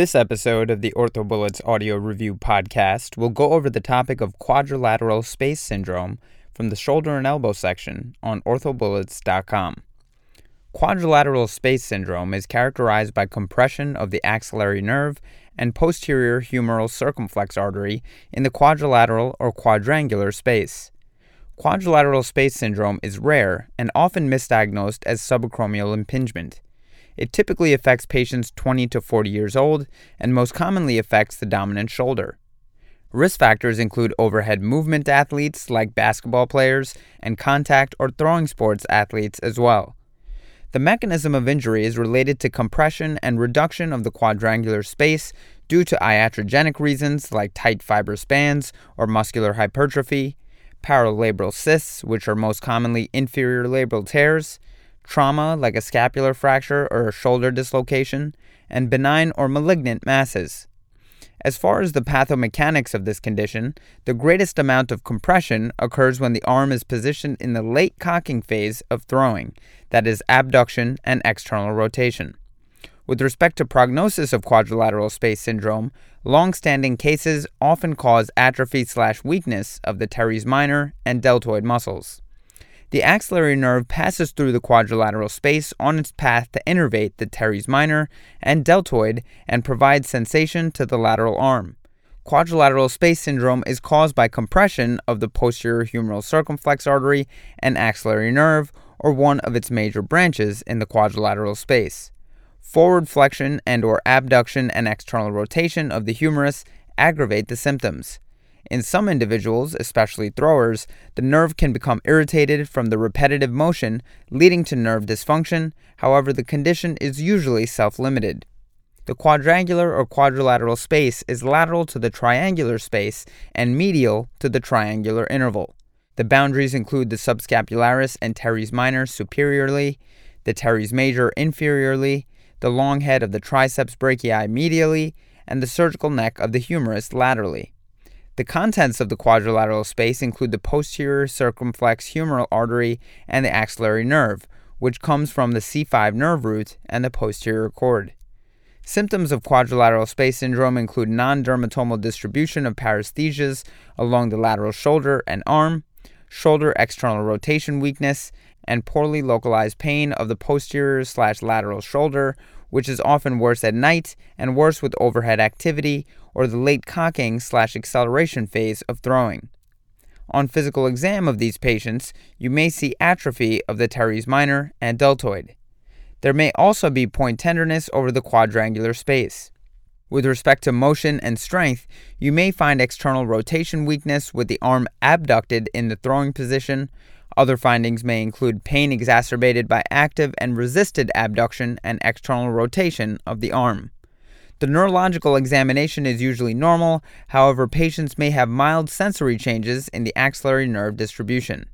This episode of the OrthoBullets audio review podcast will go over the topic of quadrilateral space syndrome from the shoulder and elbow section on orthobullets.com. Quadrilateral space syndrome is characterized by compression of the axillary nerve and posterior humeral circumflex artery in the quadrilateral or quadrangular space. Quadrilateral space syndrome is rare and often misdiagnosed as subacromial impingement. It typically affects patients 20 to 40 years old and most commonly affects the dominant shoulder. Risk factors include overhead movement athletes like basketball players and contact or throwing sports athletes as well. The mechanism of injury is related to compression and reduction of the quadrangular space due to iatrogenic reasons like tight fiber bands or muscular hypertrophy, paralabral cysts, which are most commonly inferior labral tears, trauma like a scapular fracture or a shoulder dislocation, and benign or malignant masses. As far as the pathomechanics of this condition, the greatest amount of compression occurs when the arm is positioned in the late cocking phase of throwing, that is, abduction and external rotation. With respect to prognosis of quadrilateral space syndrome, long-standing cases often cause atrophy slash weakness of the teres minor and deltoid muscles. The axillary nerve passes through the quadrilateral space on its path to innervate the teres minor and deltoid and provide sensation to the lateral arm. Quadrilateral space syndrome is caused by compression of the posterior humeral circumflex artery and axillary nerve, or one of its major branches in the quadrilateral space. Forward flexion and or abduction and external rotation of the humerus aggravate the symptoms. In some individuals, especially throwers, the nerve can become irritated from the repetitive motion, leading to nerve dysfunction. However, the condition is usually self limited. The quadrangular or quadrilateral space is lateral to the triangular space and medial to the triangular interval. The boundaries include the subscapularis and teres minor superiorly, the teres major inferiorly, the long head of the triceps brachii medially, and the surgical neck of the humerus laterally. The contents of the quadrilateral space include the posterior circumflex humeral artery and the axillary nerve, which comes from the C5 nerve root and the posterior cord. Symptoms of quadrilateral space syndrome include non dermatomal distribution of paresthesias along the lateral shoulder and arm, shoulder external rotation weakness, and poorly localized pain of the posterior slash lateral shoulder, which is often worse at night and worse with overhead activity or the late cocking slash acceleration phase of throwing. On physical exam of these patients, you may see atrophy of the teres minor and deltoid. There may also be point tenderness over the quadrangular space. With respect to motion and strength, you may find external rotation weakness with the arm abducted in the throwing position, other findings may include pain exacerbated by active and resisted abduction and external rotation of the arm. The neurological examination is usually normal, however, patients may have mild sensory changes in the axillary nerve distribution.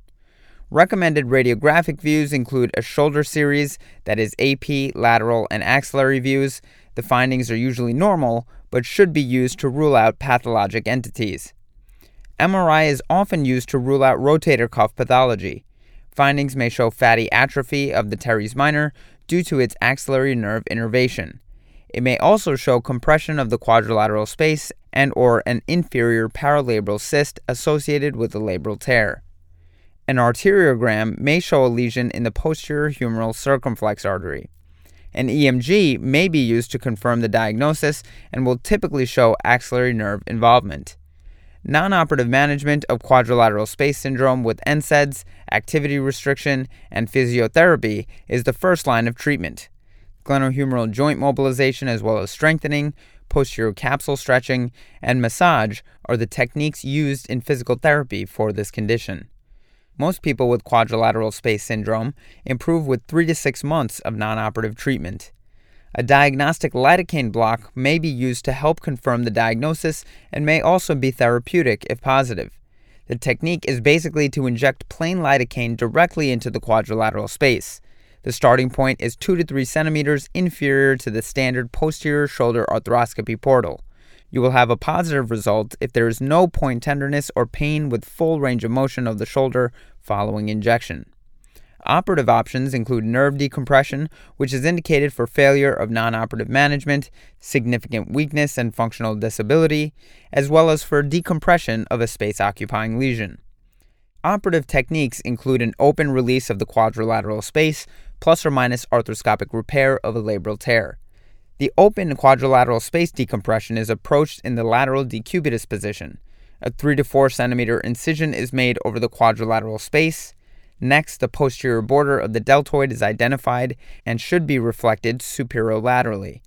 Recommended radiographic views include a shoulder series, that is, AP, lateral, and axillary views. The findings are usually normal, but should be used to rule out pathologic entities. MRI is often used to rule out rotator cuff pathology. Findings may show fatty atrophy of the teres minor due to its axillary nerve innervation. It may also show compression of the quadrilateral space and or an inferior paralabral cyst associated with a labral tear. An arteriogram may show a lesion in the posterior humeral circumflex artery. An EMG may be used to confirm the diagnosis and will typically show axillary nerve involvement. Non operative management of quadrilateral space syndrome with NSAIDs, activity restriction, and physiotherapy is the first line of treatment. Glenohumeral joint mobilization, as well as strengthening, posterior capsule stretching, and massage are the techniques used in physical therapy for this condition. Most people with quadrilateral space syndrome improve with 3 to 6 months of non operative treatment. A diagnostic lidocaine block may be used to help confirm the diagnosis and may also be therapeutic if positive. The technique is basically to inject plain lidocaine directly into the quadrilateral space. The starting point is 2 to 3 centimeters inferior to the standard posterior shoulder arthroscopy portal. You will have a positive result if there is no point tenderness or pain with full range of motion of the shoulder following injection. Operative options include nerve decompression, which is indicated for failure of non operative management, significant weakness and functional disability, as well as for decompression of a space occupying lesion. Operative techniques include an open release of the quadrilateral space, plus or minus arthroscopic repair of a labral tear. The open quadrilateral space decompression is approached in the lateral decubitus position. A 3 to 4 centimeter incision is made over the quadrilateral space. Next, the posterior border of the deltoid is identified and should be reflected superolaterally.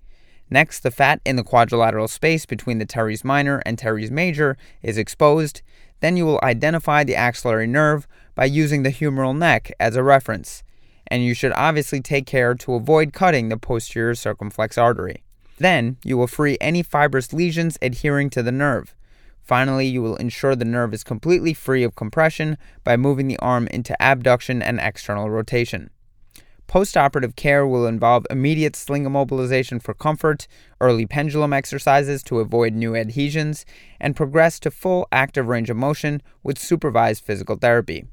Next, the fat in the quadrilateral space between the teres minor and teres major is exposed. Then you will identify the axillary nerve by using the humeral neck as a reference and you should obviously take care to avoid cutting the posterior circumflex artery. Then, you will free any fibrous lesions adhering to the nerve. Finally, you will ensure the nerve is completely free of compression by moving the arm into abduction and external rotation. Postoperative care will involve immediate sling immobilization for comfort, early pendulum exercises to avoid new adhesions, and progress to full active range of motion with supervised physical therapy.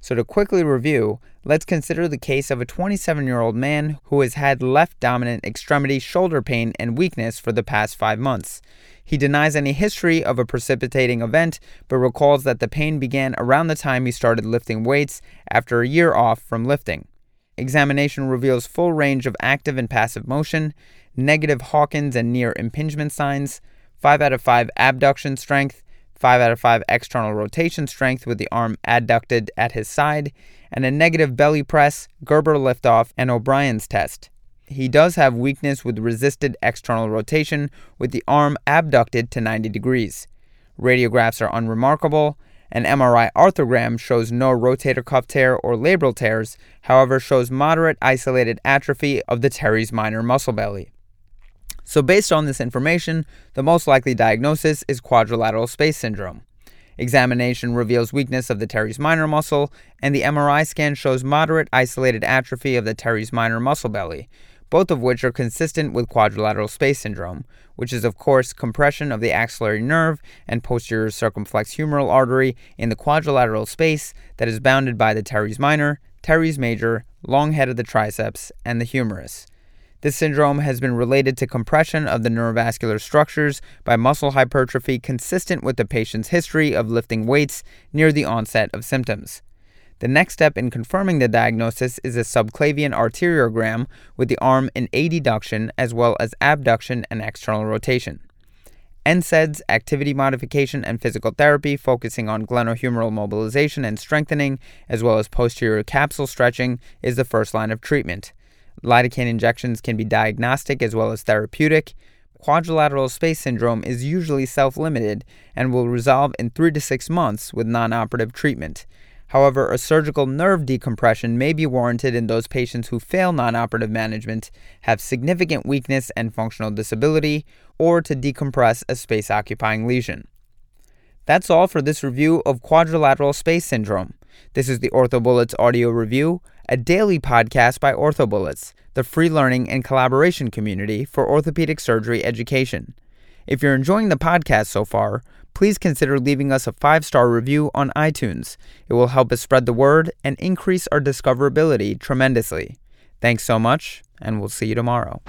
So, to quickly review, let's consider the case of a 27 year old man who has had left dominant extremity shoulder pain and weakness for the past five months. He denies any history of a precipitating event, but recalls that the pain began around the time he started lifting weights after a year off from lifting. Examination reveals full range of active and passive motion, negative Hawkins and Neer impingement signs, 5 out of 5 abduction strength, 5 out of 5 external rotation strength with the arm adducted at his side, and a negative belly press, Gerber liftoff, and O'Brien's test. He does have weakness with resisted external rotation with the arm abducted to 90 degrees. Radiographs are unremarkable. An MRI arthrogram shows no rotator cuff tear or labral tears, however, shows moderate isolated atrophy of the teres minor muscle belly. So, based on this information, the most likely diagnosis is quadrilateral space syndrome. Examination reveals weakness of the teres minor muscle, and the MRI scan shows moderate isolated atrophy of the teres minor muscle belly, both of which are consistent with quadrilateral space syndrome, which is, of course, compression of the axillary nerve and posterior circumflex humeral artery in the quadrilateral space that is bounded by the teres minor, teres major, long head of the triceps, and the humerus. This syndrome has been related to compression of the neurovascular structures by muscle hypertrophy consistent with the patient's history of lifting weights near the onset of symptoms. The next step in confirming the diagnosis is a subclavian arteriogram with the arm in adduction as well as abduction and external rotation. NSAIDs, activity modification, and physical therapy focusing on glenohumeral mobilization and strengthening, as well as posterior capsule stretching, is the first line of treatment. Lidocaine injections can be diagnostic as well as therapeutic. Quadrilateral space syndrome is usually self limited and will resolve in three to six months with non operative treatment. However, a surgical nerve decompression may be warranted in those patients who fail non operative management, have significant weakness and functional disability, or to decompress a space occupying lesion. That's all for this review of quadrilateral space syndrome. This is the OrthoBullets audio review a daily podcast by OrthoBullets, the free learning and collaboration community for orthopedic surgery education. If you're enjoying the podcast so far, please consider leaving us a five star review on iTunes. It will help us spread the word and increase our discoverability tremendously. Thanks so much, and we'll see you tomorrow.